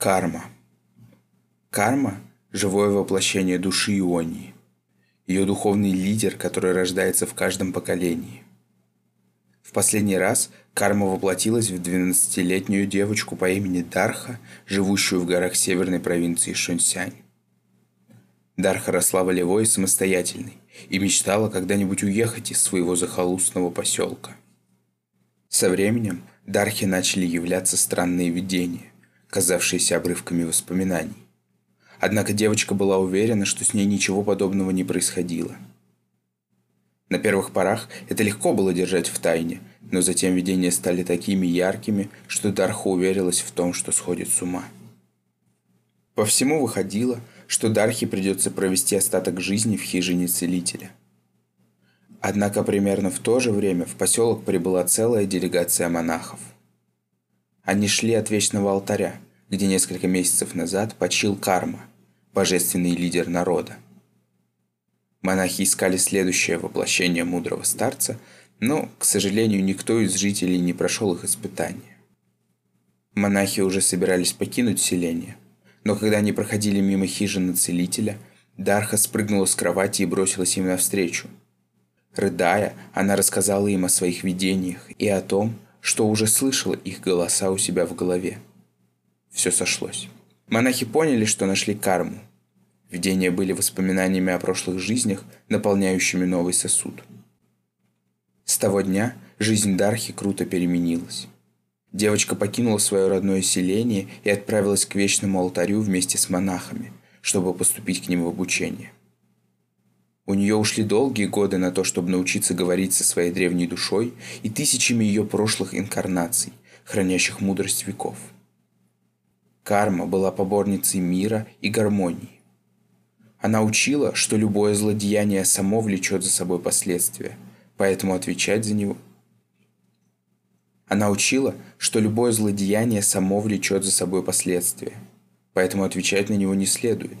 Карма. Карма – живое воплощение души Ионии. Ее духовный лидер, который рождается в каждом поколении. В последний раз карма воплотилась в 12-летнюю девочку по имени Дарха, живущую в горах северной провинции Шунсянь. Дарха росла волевой и самостоятельной и мечтала когда-нибудь уехать из своего захолустного поселка. Со временем Дархе начали являться странные видения казавшиеся обрывками воспоминаний. Однако девочка была уверена, что с ней ничего подобного не происходило. На первых порах это легко было держать в тайне, но затем видения стали такими яркими, что Дарха уверилась в том, что сходит с ума. По всему выходило, что Дархе придется провести остаток жизни в хижине целителя. Однако примерно в то же время в поселок прибыла целая делегация монахов – они шли от Вечного Алтаря, где несколько месяцев назад почил Карма, божественный лидер народа. Монахи искали следующее воплощение мудрого старца, но, к сожалению, никто из жителей не прошел их испытания. Монахи уже собирались покинуть селение, но когда они проходили мимо хижины целителя, Дарха спрыгнула с кровати и бросилась им навстречу. Рыдая, она рассказала им о своих видениях и о том, что уже слышала их голоса у себя в голове. Все сошлось. Монахи поняли, что нашли карму. Видения были воспоминаниями о прошлых жизнях, наполняющими новый сосуд. С того дня жизнь Дархи круто переменилась. Девочка покинула свое родное селение и отправилась к вечному алтарю вместе с монахами, чтобы поступить к ним в обучение. У нее ушли долгие годы на то, чтобы научиться говорить со своей древней душой и тысячами ее прошлых инкарнаций, хранящих мудрость веков. Карма была поборницей мира и гармонии. Она учила, что любое злодеяние само влечет за собой последствия, поэтому отвечать за него она учила, что любое злодеяние само влечет за собой последствия, поэтому отвечать на него не следует.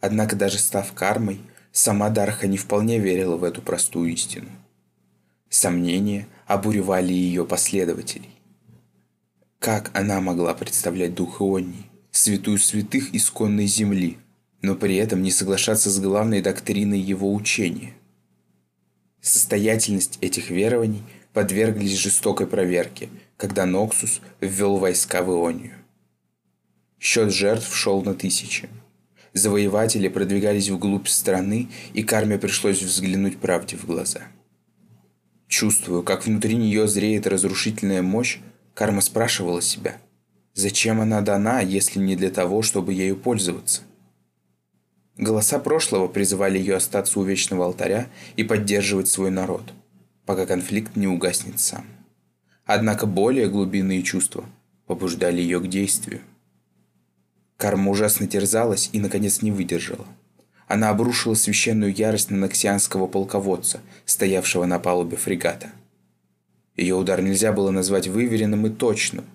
Однако даже став кармой, Сама Дарха не вполне верила в эту простую истину. Сомнения обуревали ее последователей. Как она могла представлять дух Ионии, святую святых исконной земли, но при этом не соглашаться с главной доктриной его учения? Состоятельность этих верований подверглись жестокой проверке, когда Ноксус ввел войска в Ионию. Счет жертв шел на тысячи – Завоеватели продвигались вглубь страны, и Карме пришлось взглянуть правде в глаза. Чувствуя, как внутри нее зреет разрушительная мощь, Карма спрашивала себя, зачем она дана, если не для того, чтобы ею пользоваться? Голоса прошлого призывали ее остаться у вечного алтаря и поддерживать свой народ, пока конфликт не угаснет сам. Однако более глубинные чувства побуждали ее к действию. Карма ужасно терзалась и, наконец, не выдержала. Она обрушила священную ярость на наксианского полководца, стоявшего на палубе фрегата. Ее удар нельзя было назвать выверенным и точным.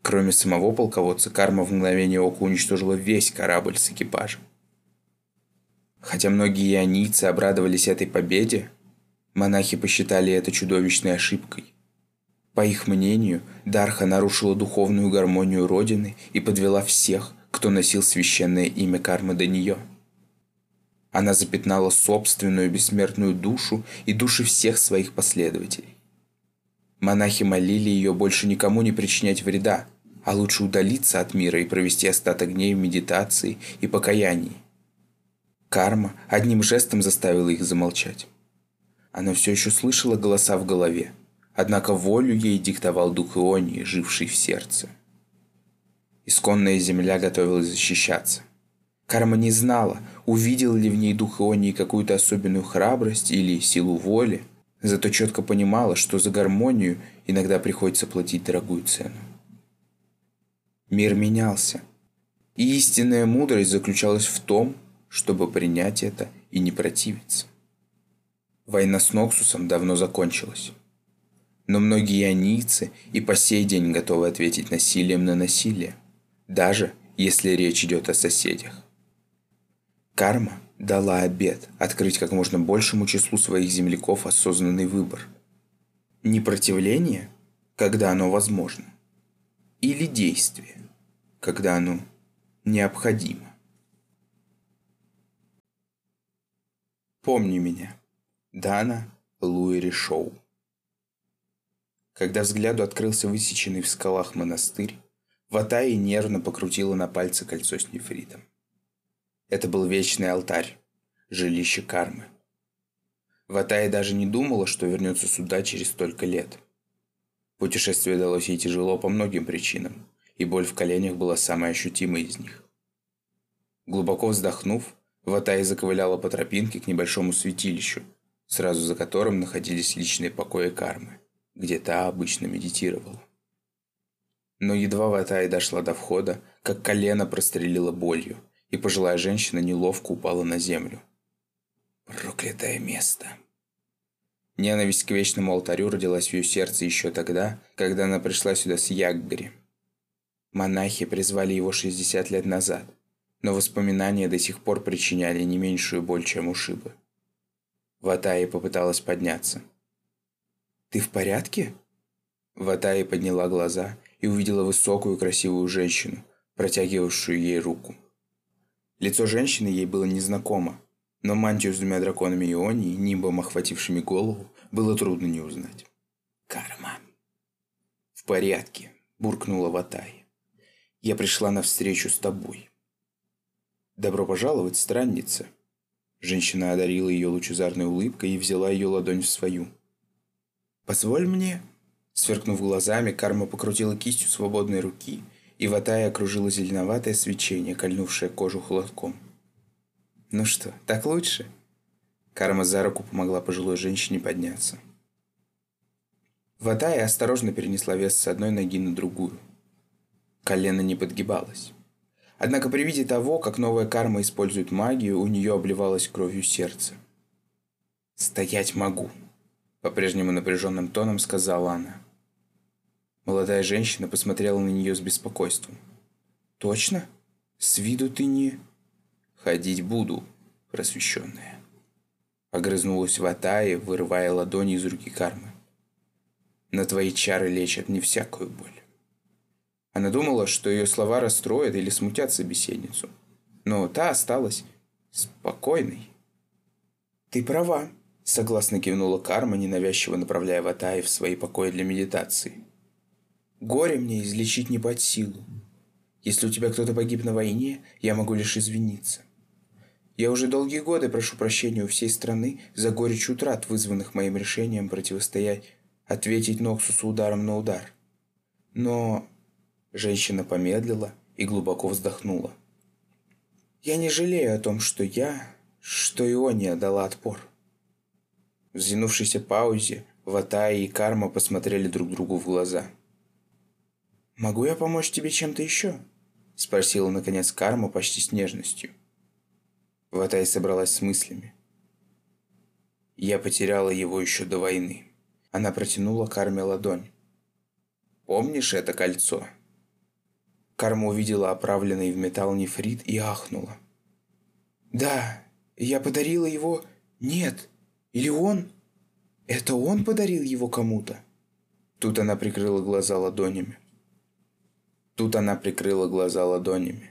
Кроме самого полководца, карма в мгновение ока уничтожила весь корабль с экипажем. Хотя многие ионийцы обрадовались этой победе, монахи посчитали это чудовищной ошибкой. По их мнению, Дарха нарушила духовную гармонию Родины и подвела всех, кто носил священное имя кармы до нее. Она запятнала собственную бессмертную душу и души всех своих последователей. Монахи молили ее больше никому не причинять вреда, а лучше удалиться от мира и провести остаток дней в медитации и покаянии. Карма одним жестом заставила их замолчать. Она все еще слышала голоса в голове, однако волю ей диктовал дух Ионии, живший в сердце. Исконная земля готовилась защищаться. Карма не знала, увидел ли в ней дух Ионии какую-то особенную храбрость или силу воли, зато четко понимала, что за гармонию иногда приходится платить дорогую цену. Мир менялся, и истинная мудрость заключалась в том, чтобы принять это и не противиться. Война с Ноксусом давно закончилась. Но многие ионийцы и по сей день готовы ответить насилием на насилие даже если речь идет о соседях. Карма дала обет открыть как можно большему числу своих земляков осознанный выбор. Не противление, когда оно возможно, или действие, когда оно необходимо. Помни меня. Дана Луэри Шоу. Когда взгляду открылся высеченный в скалах монастырь, Ватаи нервно покрутила на пальце кольцо с нефритом. Это был вечный алтарь, жилище кармы. Ватая даже не думала, что вернется сюда через столько лет. Путешествие далось ей тяжело по многим причинам, и боль в коленях была самой ощутимой из них. Глубоко вздохнув, Ватая заковыляла по тропинке к небольшому святилищу, сразу за которым находились личные покои кармы, где та обычно медитировала. Но едва Ватая дошла до входа, как колено прострелило болью, и пожилая женщина неловко упала на землю. Проклятое место. Ненависть к вечному алтарю родилась в ее сердце еще тогда, когда она пришла сюда с Яггари. Монахи призвали его 60 лет назад, но воспоминания до сих пор причиняли не меньшую боль, чем ушибы. Ватаи попыталась подняться. «Ты в порядке?» Ватаи подняла глаза и увидела высокую красивую женщину, протягивавшую ей руку. Лицо женщины ей было незнакомо, но мантию с двумя драконами Ионии, нимбом охватившими голову, было трудно не узнать. «Карма!» «В порядке», – буркнула Ватай. «Я пришла навстречу с тобой». «Добро пожаловать, странница!» Женщина одарила ее лучезарной улыбкой и взяла ее ладонь в свою. «Позволь мне!» Сверкнув глазами, Карма покрутила кистью свободной руки – и ватая окружила зеленоватое свечение, кольнувшее кожу холодком. «Ну что, так лучше?» Карма за руку помогла пожилой женщине подняться. Ватая осторожно перенесла вес с одной ноги на другую. Колено не подгибалось. Однако при виде того, как новая карма использует магию, у нее обливалось кровью сердце. «Стоять могу», — по-прежнему напряженным тоном сказала она. Молодая женщина посмотрела на нее с беспокойством. «Точно? С виду ты не...» «Ходить буду, просвещенная». Огрызнулась Ватая, вырывая ладони из руки кармы. «На твои чары лечат не всякую боль». Она думала, что ее слова расстроят или смутят собеседницу. Но та осталась спокойной. «Ты права», — согласно кивнула карма, ненавязчиво направляя Ватаи в свои покои для медитации. Горе мне излечить не под силу. Если у тебя кто-то погиб на войне, я могу лишь извиниться. Я уже долгие годы прошу прощения у всей страны за горечь утрат, вызванных моим решением противостоять, ответить Ноксусу ударом на удар. Но женщина помедлила и глубоко вздохнула. Я не жалею о том, что я, что Иония дала отпор. В сдвинувшейся паузе Ватая и Карма посмотрели друг другу в глаза – «Могу я помочь тебе чем-то еще?» – спросила, наконец, Карма почти с нежностью. Ватай собралась с мыслями. «Я потеряла его еще до войны». Она протянула Карме ладонь. «Помнишь это кольцо?» Карма увидела оправленный в металл нефрит и ахнула. «Да, я подарила его... Нет, или он? Это он подарил его кому-то?» Тут она прикрыла глаза ладонями. Тут она прикрыла глаза ладонями.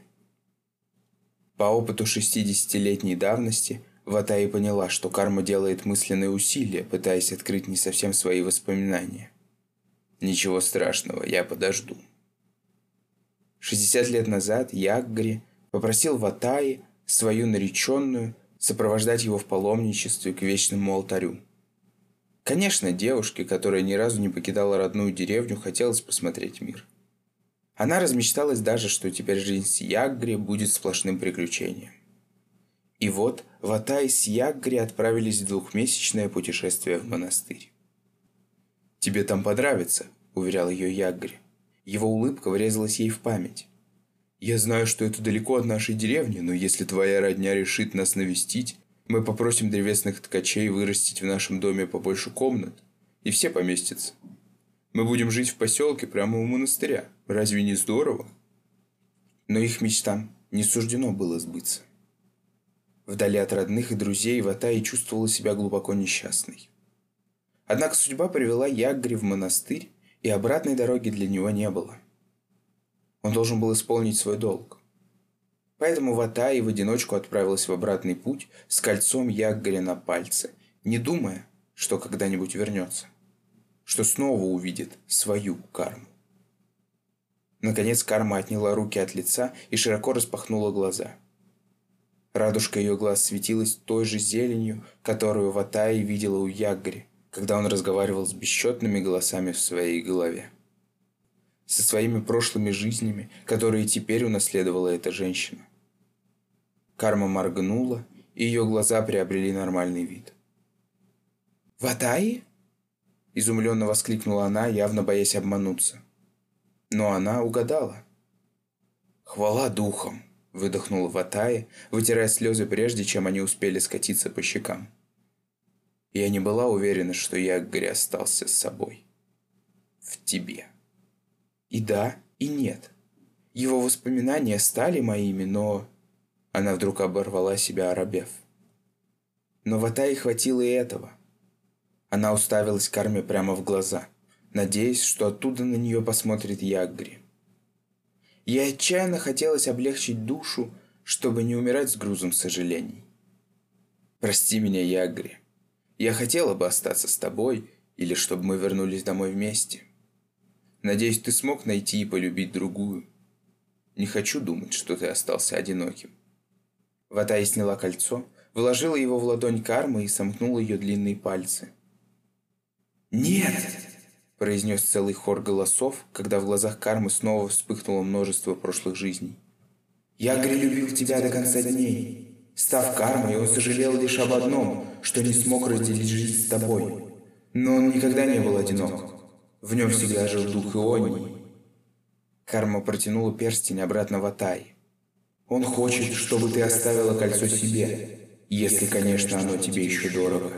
По опыту 60-летней давности Ватаи поняла, что карма делает мысленные усилия, пытаясь открыть не совсем свои воспоминания. Ничего страшного, я подожду. 60 лет назад Яггари попросил Ватаи, свою нареченную, сопровождать его в паломничестве к вечному алтарю. Конечно, девушке, которая ни разу не покидала родную деревню, хотелось посмотреть мир – она размечталась даже, что теперь жизнь с Яггри будет сплошным приключением. И вот Ватай с Яггри отправились в двухмесячное путешествие в монастырь. «Тебе там понравится», – уверял ее Яггри. Его улыбка врезалась ей в память. «Я знаю, что это далеко от нашей деревни, но если твоя родня решит нас навестить, мы попросим древесных ткачей вырастить в нашем доме побольше комнат, и все поместятся. Мы будем жить в поселке прямо у монастыря. Разве не здорово? Но их мечтам не суждено было сбыться. Вдали от родных и друзей Ватаи чувствовала себя глубоко несчастной. Однако судьба привела Ягри в монастырь, и обратной дороги для него не было. Он должен был исполнить свой долг. Поэтому Ватай в одиночку отправилась в обратный путь с кольцом Яггаря на пальце, не думая, что когда-нибудь вернется, что снова увидит свою карму. Наконец карма отняла руки от лица и широко распахнула глаза. Радужка ее глаз светилась той же зеленью, которую Ватай видела у Яггари, когда он разговаривал с бесчетными голосами в своей голове. Со своими прошлыми жизнями, которые теперь унаследовала эта женщина. Карма моргнула, и ее глаза приобрели нормальный вид. «Ватаи?» – изумленно воскликнула она, явно боясь обмануться. Но она угадала. «Хвала духам!» – выдохнула Ватаи, вытирая слезы прежде, чем они успели скатиться по щекам. Я не была уверена, что Яггари остался с собой. В тебе. И да, и нет. Его воспоминания стали моими, но... Она вдруг оборвала себя, оробев. Но Ватаи хватило и этого. Она уставилась Карме прямо в глаза, надеясь, что оттуда на нее посмотрит Яггри. Ей отчаянно хотелось облегчить душу, чтобы не умирать с грузом сожалений. «Прости меня, Яггри», я хотела бы остаться с тобой, или чтобы мы вернулись домой вместе. Надеюсь, ты смог найти и полюбить другую. Не хочу думать, что ты остался одиноким. Ватай сняла кольцо, вложила его в ладонь кармы и сомкнула ее длинные пальцы. «Нет!» – произнес целый хор голосов, когда в глазах кармы снова вспыхнуло множество прошлых жизней. «Я любил тебя до конца дней. Став кармой, он сожалел лишь об одном, что не смог разделить жизнь с тобой. Но он никогда не был одинок. В нем всегда жил дух Ионии. Карма протянула перстень обратно в Атай. Он хочет, чтобы ты оставила кольцо себе, если, конечно, оно тебе еще дорого.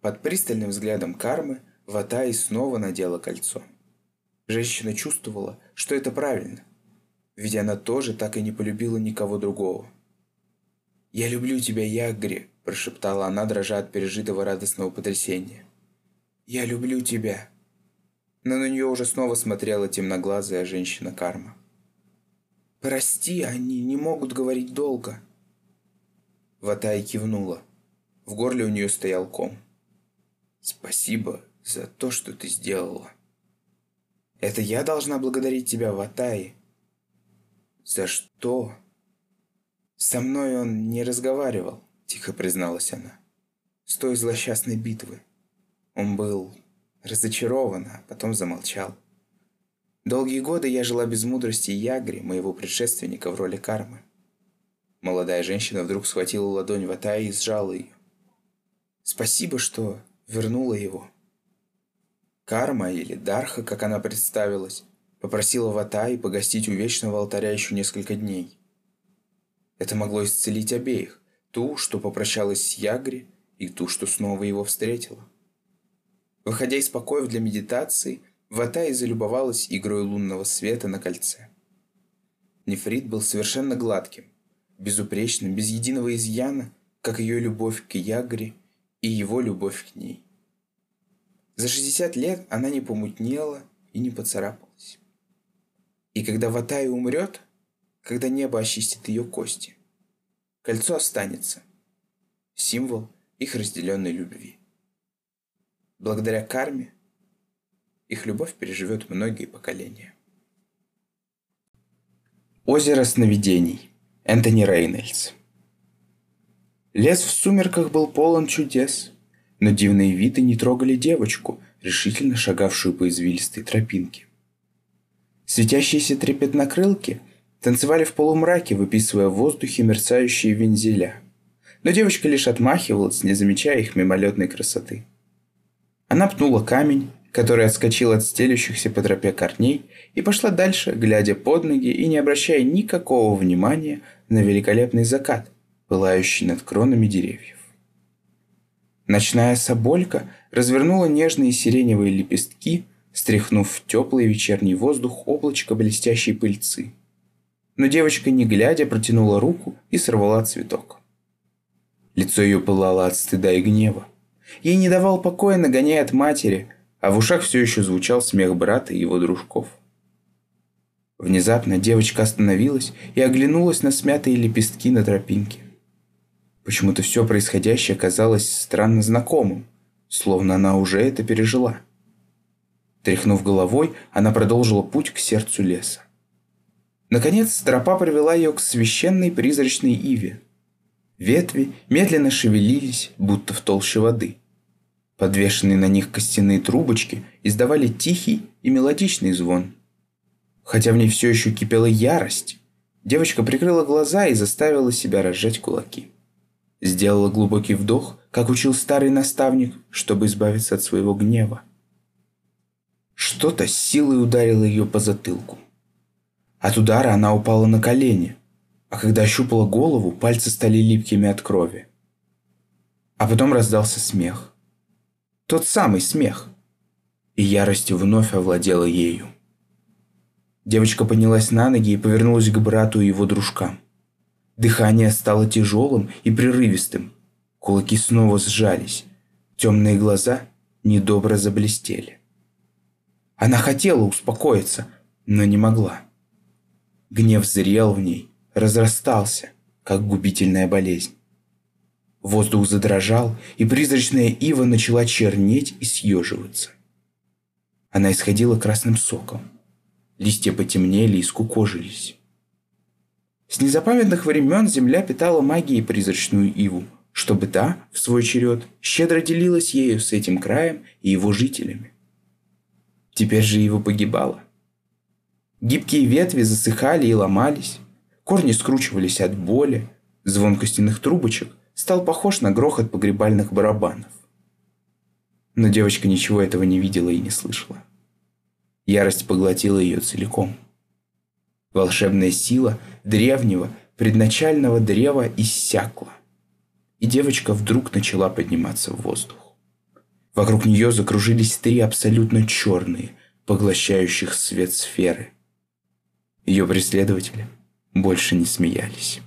Под пристальным взглядом Кармы Ватай снова надела кольцо. Женщина чувствовала, что это правильно, ведь она тоже так и не полюбила никого другого. «Я люблю тебя, Ягри», – прошептала она, дрожа от пережитого радостного потрясения. «Я люблю тебя». Но на нее уже снова смотрела темноглазая женщина Карма. «Прости, они не могут говорить долго». Ватай кивнула. В горле у нее стоял ком. «Спасибо за то, что ты сделала». «Это я должна благодарить тебя, Ватай». «За что?» «Со мной он не разговаривал», – тихо призналась она. «С той злосчастной битвы. Он был разочарован, а потом замолчал. Долгие годы я жила без мудрости Ягри, моего предшественника в роли кармы. Молодая женщина вдруг схватила ладонь Ватаи и сжала ее. Спасибо, что вернула его. Карма, или Дарха, как она представилась, попросила Ватаи погостить у Вечного алтаря еще несколько дней. Это могло исцелить обеих. Ту, что попрощалась с Ягри, и ту, что снова его встретила. Выходя из покоев для медитации, Ватай залюбовалась игрой лунного света на кольце. Нефрит был совершенно гладким, безупречным, без единого изъяна, как ее любовь к Ягре и его любовь к ней. За 60 лет она не помутнела и не поцарапалась. И когда Ватай умрет, когда небо очистит ее кости. Кольцо останется. Символ их разделенной любви. Благодаря карме их любовь переживет многие поколения. Озеро сновидений. Энтони Рейнольдс. Лес в сумерках был полон чудес, но дивные виды не трогали девочку, решительно шагавшую по извилистой тропинке. Светящиеся трепетнокрылки танцевали в полумраке, выписывая в воздухе мерцающие вензеля. Но девочка лишь отмахивалась, не замечая их мимолетной красоты. Она пнула камень, который отскочил от стелющихся по тропе корней, и пошла дальше, глядя под ноги и не обращая никакого внимания на великолепный закат, пылающий над кронами деревьев. Ночная соболька развернула нежные сиреневые лепестки, стряхнув в теплый вечерний воздух облачко блестящей пыльцы – но девочка, не глядя, протянула руку и сорвала цветок. Лицо ее пылало от стыда и гнева. Ей не давал покоя, нагоняя от матери, а в ушах все еще звучал смех брата и его дружков. Внезапно девочка остановилась и оглянулась на смятые лепестки на тропинке. Почему-то все происходящее казалось странно знакомым, словно она уже это пережила. Тряхнув головой, она продолжила путь к сердцу леса. Наконец, тропа привела ее к священной призрачной иве. Ветви медленно шевелились, будто в толще воды. Подвешенные на них костяные трубочки издавали тихий и мелодичный звон. Хотя в ней все еще кипела ярость, девочка прикрыла глаза и заставила себя разжать кулаки. Сделала глубокий вдох, как учил старый наставник, чтобы избавиться от своего гнева. Что-то силой ударило ее по затылку. От удара она упала на колени, а когда ощупала голову, пальцы стали липкими от крови. А потом раздался смех. Тот самый смех. И ярость вновь овладела ею. Девочка поднялась на ноги и повернулась к брату и его дружкам. Дыхание стало тяжелым и прерывистым. Кулаки снова сжались. Темные глаза недобро заблестели. Она хотела успокоиться, но не могла. Гнев зрел в ней, разрастался, как губительная болезнь. Воздух задрожал, и призрачная ива начала чернеть и съеживаться. Она исходила красным соком. Листья потемнели и скукожились. С незапамятных времен земля питала магией призрачную иву, чтобы та, в свой черед, щедро делилась ею с этим краем и его жителями. Теперь же ива погибала. Гибкие ветви засыхали и ломались, корни скручивались от боли, звон костяных трубочек стал похож на грохот погребальных барабанов. Но девочка ничего этого не видела и не слышала. Ярость поглотила ее целиком. Волшебная сила древнего, предначального древа иссякла, и девочка вдруг начала подниматься в воздух. Вокруг нее закружились три абсолютно черные, поглощающих свет сферы – ее преследователи больше не смеялись.